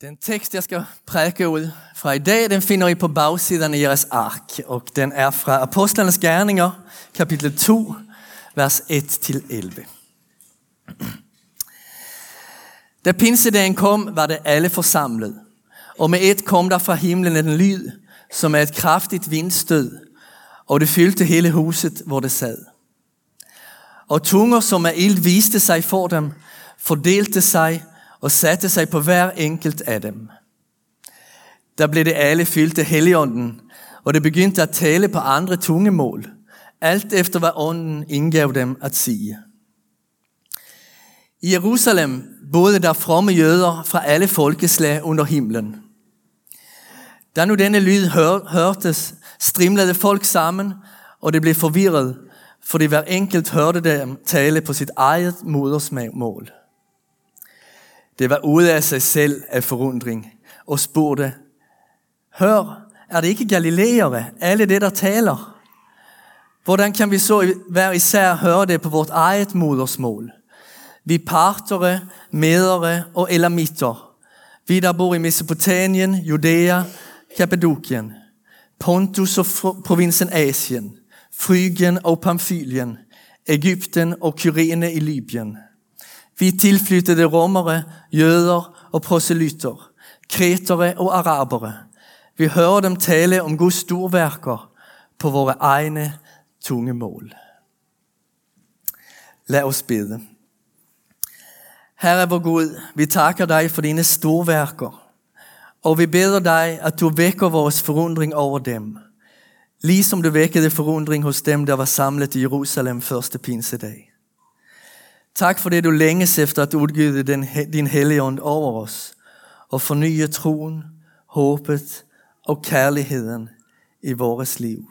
Den tekst jeg skal preke fra i dag, den finner I på bagsiden i jeres ark, og den er fra Apostlenes Gerninger, kapitel 2, vers 1-11. Da pinsedagen kom, var det alle forsamlet, og med ett kom der fra himlen en lyd, som er et kraftigt vindstød, og det fyldte hele huset, hvor det sad. Og tunger, som er ild, viste seg for dem, fordelte sig og satte seg på hver enkelt av dem. Da ble det alle fyldt af Helligånden, og det begynte å tale på andre tungemål, alt efter hva ånden inngav dem at sige. I Jerusalem bodde der fromme jøder fra alle folkeslag under himmelen. Da nu denne lyd hør, hørtes, strimlede folk sammen, og det ble forvirret, fordi hver enkelt hørte dem tale på sitt eget modersmål. Det var ude av seg selv av forundring og spurte Hør, er det ikke galileere, alle det der taler? Hvordan kan vi så hver især høre det på vårt eget modersmål? Vi partere, medere og elamitter. Vi der bor i Mesopotamien, Judea, Kappadokien, Pontus og provinsen Asien, Frygien og Pamfylien, Egypten og Kyrene i Libyen – vi tilflyttede romere, jøder og proselytter, kretere og arabere. Vi hører dem tale om Guds storverker på våre egne tungemål. Lad oss bede. Herre vår Gud, vi takker deg for dine storverker, og vi beder deg at du vekker vores forundring over dem, liksom du vekket forundring hos dem, der var samlet i Jerusalem første pinsedag. Tak for det, du længes efter at du utgyter din helligånd over oss og fornye troen, håpet og kjærligheten i vores liv.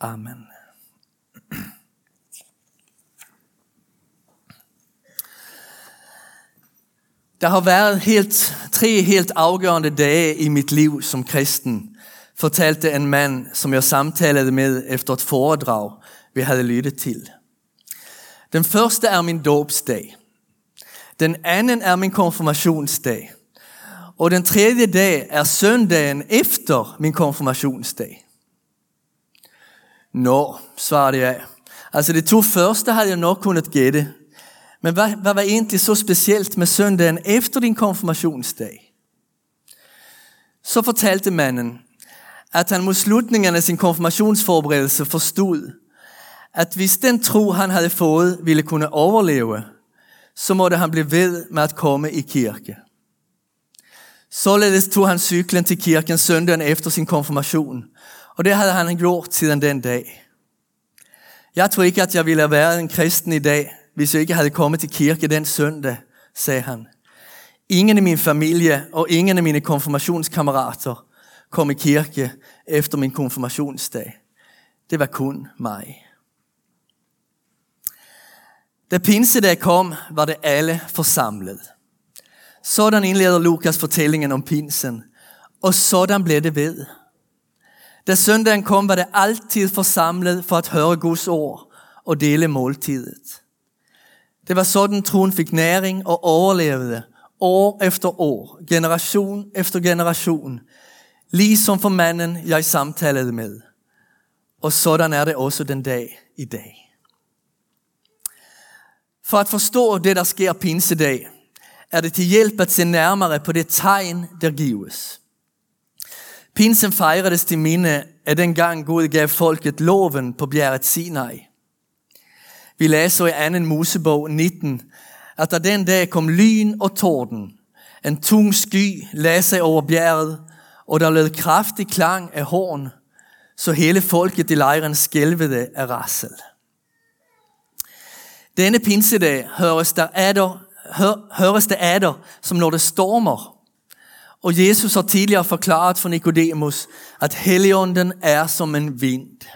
Amen. Det har vært helt, tre helt avgjørende dager i mitt liv som kristen, fortalte en mann som jeg samtalte med etter et foredrag, vi hadde lyttet til. Den første er min dåpsdag. Den anden er min konfirmationsdag. Og den tredje dag er søndagen efter min konfirmationsdag. Nå, svarte jeg. Altså de to første hadde jeg nok kunnet gjette. Men hva, hva, var egentlig så specielt med søndagen efter din konfirmationsdag? Så fortalte mannen at han mot slutningen av sin konfirmationsforberedelse forstod, at hvis den tro, han hadde fått, ville kunne overleve, så måtte han bli ved med å komme i kirke. Således tog han sykkelen til kirken søndagen etter sin konfirmation, og det hadde han gjort siden den dag. Jeg tror ikke, at jeg ville være en kristen i dag, hvis jeg ikke hadde kommet til kirke den søndag, sa han. Ingen i min familie og ingen av mine konfirmationskammerater kom i kirke etter min konfirmationsdag. Det var kun mig. Da pinsedag kom, var det alle forsamlet. Sådan innleder Lukas fortællingen om pinsen, og sådan ble det ved. Da søndagen kom, var det alltid forsamlet for at høre Guds ord og dele måltidet. Det var sånn troen fikk næring og overlevede år efter år, generation efter generation, ligesom for mannen jeg samtalet med. Og sådan er det også den dag i dag. For at forstå det, der sker pinsedag, er det til hjelp at se nærmere på det tegn, der gives. Pinsen feires til minne av den gang Gud gav folket loven på bjerget Sinai. Vi leser i anden Mosebok 19, at da den dag kom lyn og torden. En tung sky la seg over bjerget, og der lød kraftig klang av horn, så hele folket i lejren skjelvede av rassel. Denne pinsedag høres det eder, høres det adder, som når det stormer. Og Jesus har tidligere forklaret for Nikodemus, at Helligånden er som en vind.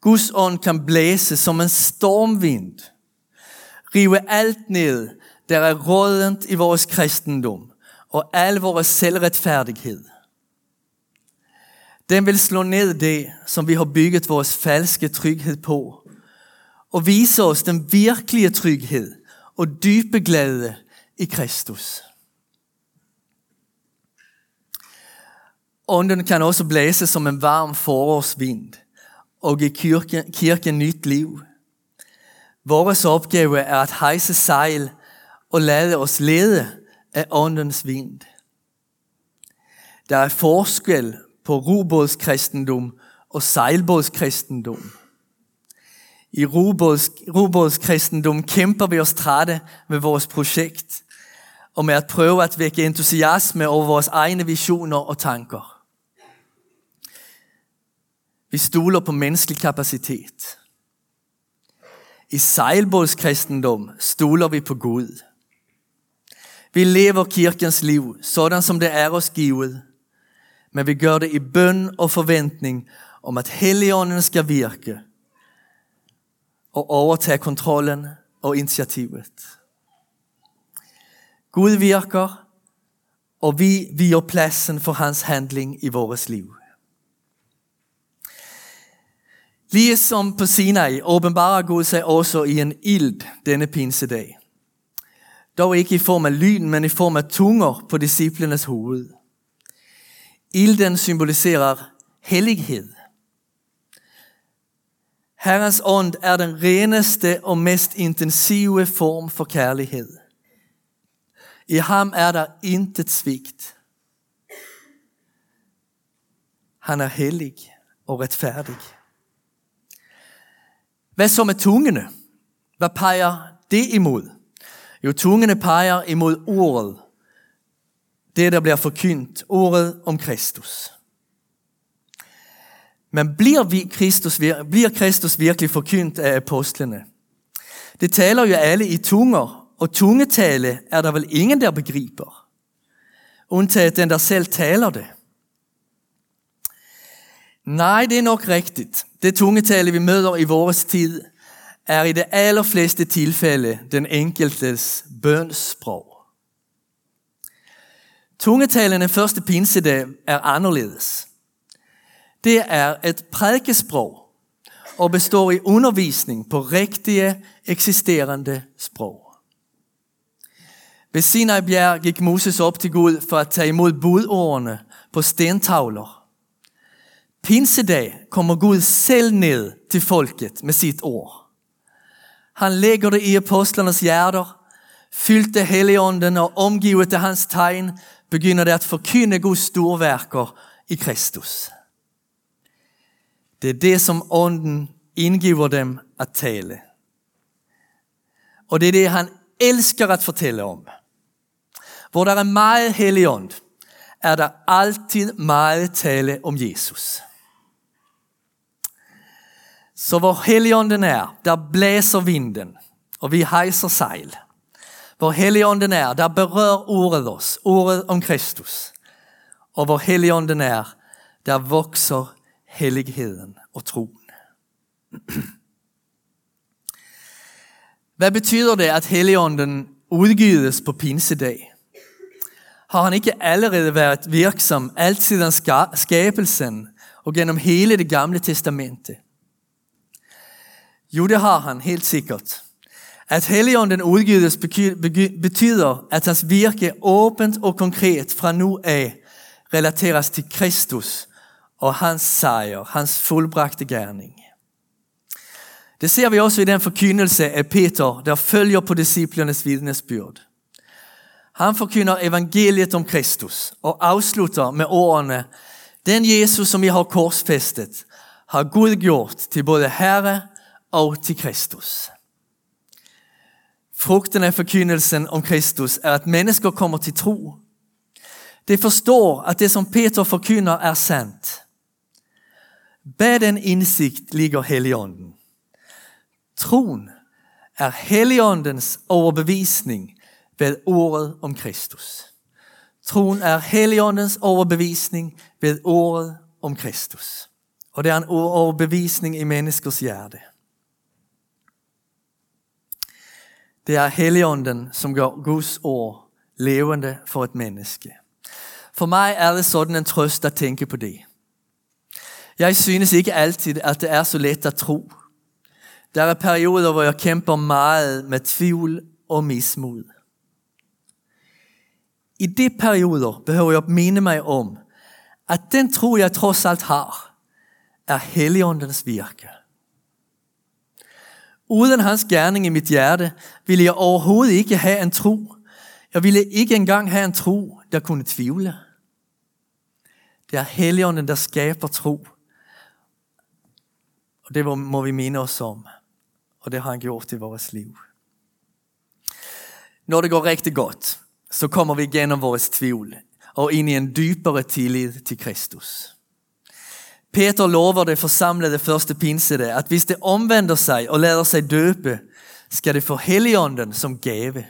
Guds ånd kan blæse som en stormvind. Rive alt ned, der er rådent i vår kristendom, og al vår selvrettferdighet. Den vil slå ned det, som vi har bygget vår falske tryghed på, og viser oss den virkelige trygghet og dype glede i Kristus. Ånden kan også blæse som en varm forårsvind, og gi kirken, kirken nytt liv. Vår oppgave er å heise seil og la oss lede av åndens vind. Det er forskjell på robåtskristendom og seilbåtskristendom. I robåds, kjemper vi oss trætte med vores prosjekt og med å prøve å vekke entusiasme over vores egne visioner og tanker. Vi stoler på menneskelig kapasitet. I sejlbådskristendom stoler vi på Gud. Vi lever kirkens liv sådan som det er oss givet, men vi gjør det i bønn og forventning om at Helligånden skal virke og overtage kontrollen og initiativet. Gud virker, og vi vier plassen for hans handling i vores liv. Lige som på Sinai åbenbarer Gud seg også i en ild denne pinsedag. Dog ikke i form av lyn, men i form av tunger på disciplenes hoved. Ilden symboliserer hellighed. Herrens ånd er den reneste og mest intensive form for kjærlighet. I ham er der intet svikt. Han er hellig og rettferdig. Hva så med tungene? Hva peger det imod? Jo, tungene peger imod ordet. Det, der blir forkynt, Ordet om Kristus. Men blir, vi Kristus, blir Kristus virkelig forkyndt av apostlene? Det taler jo alle i tunger, og tungetale er der vel ingen, der begriper, unntatt den, der selv taler det. Nei, det er nok riktig. Det tungetale, vi møter i vår tid, er i det allerfleste tilfælde den enkeltes bønnsspråk. Tungetalen den første pinsedag er anderledes. Det er et prekespråk og består i undervisning på riktige, eksisterende språk. Ved Sinai bjerg gikk Moses opp til Gud for å ta imot budårene på stentavler. Pinsedag kommer Gud selv ned til folket med sitt ord. Han legger det i apostlenes hjerter, fyldt af Helligånden og omgivet av hans tegn, begynner det at forkynde Guds storverker i Kristus. Det er det, som ånden inngiver dem at tale. Og det er det, han elsker at fortelle om. Hvor det er mye Hellig Ånd, er det alltid mye tale om Jesus. Så hvor Helligånden er, der blæser vinden, og vi heiser seil. Hvor Helligånden er, der berører ordet oss, ordet om Kristus. Og hvor Helligånden er, der vokser helligheden og troen. Hva betyder det, at Helligånden utgytes på pinsedag? Har han ikke allerede været virksom alt siden skapelsen og gjennom hele det gamle testamentet? Jo, det har han helt sikkert. At Helligånden utgytes, betyder, at hans virke åpent og konkret fra nå av relateres til Kristus og hans seier, hans fullbrakte gjerning. Det ser vi også i den forkynnelse av Peter, der følger på disiplenes vitnesbyrd. Han forkynner evangeliet om Kristus og avslutter med årene den Jesus, som vi har korsfestet, har Gud gjort til både Herre og til Kristus. Frukten av forkynnelsen om Kristus er at mennesker kommer til tro. De forstår at det som Peter forkynner er sandt. Bag den innsikt ligger Helligånden. Troen er Helligåndens overbevisning ved året om Kristus. Troen er Helligåndens overbevisning ved året om Kristus. Og det er en overbevisning i menneskers hjerte. Det er Helligånden, som gjør Guds ord levende for et menneske. For meg er det sånn en trøst at tenke på det. Jeg synes ikke alltid at det er så lett å tro. Der er perioder, hvor jeg kjemper mye med tvivl og mismod. I de perioder behøver jeg å minne meg om, at den tro jeg tross alt har, er Helligåndens virke. Uden hans gjerning i mitt hjerte ville jeg overhovedet ikke ha en tro. Jeg ville ikke engang ha en tro, der kunne tvivle. Det er Helligånden, der skaper tro. Og det må vi minne oss om. Og det har han gjort i vores liv. Når det går riktig godt, så kommer vi gjennom vår tvivl og inn i en dypere tillid til Kristus. Peter lover det forsamlede første pinsede at hvis det omvender seg og lærer seg døpe, skal det få Helligånden som gave.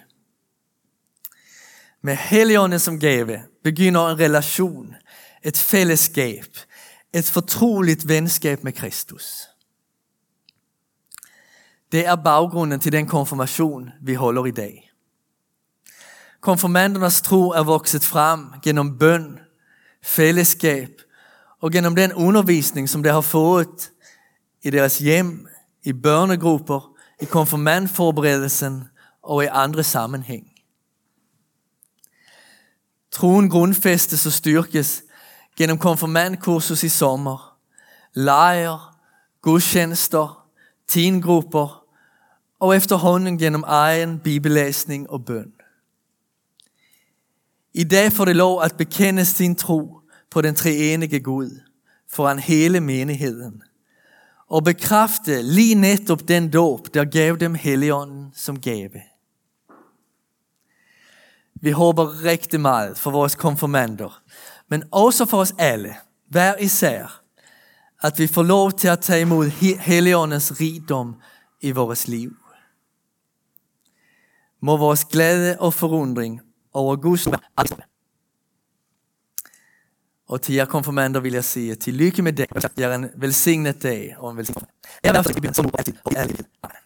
Med Helligånden som gave begynner en relation, et fellesskap, et fortrolig vennskap med Kristus. Det er baggrunden til den konfirmasjon vi holder i dag. Konfirmandernes tro er vokset frem gjennom bønn, fellesskap og gjennom den undervisning, som de har fått i deres hjem, i børnegrupper, i konfirmandforberedelsen og i andre sammenheng. Troen grunnfestes og styrkes gjennom konfirmandkursus i sommer, leir, gudstjenester, teengrupper og efterhånden gjennom egen bibellesning og bønn. I dag får det lov at bekende sin tro på den treenige Gud foran hele menigheten og bekrefte lige nettopp den dåp der gav dem Helligånden som gave. Vi håper riktig mye for vores konfirmander, men også for oss alle, hver især, at vi får lov til å ta imod Helligåndens rigdom i vores liv. Må vores glæde og forundring over Guds og til jeg konfirmander vil jeg si til lykke med deg. Jeg er en velsignet deg og en velsignet dag.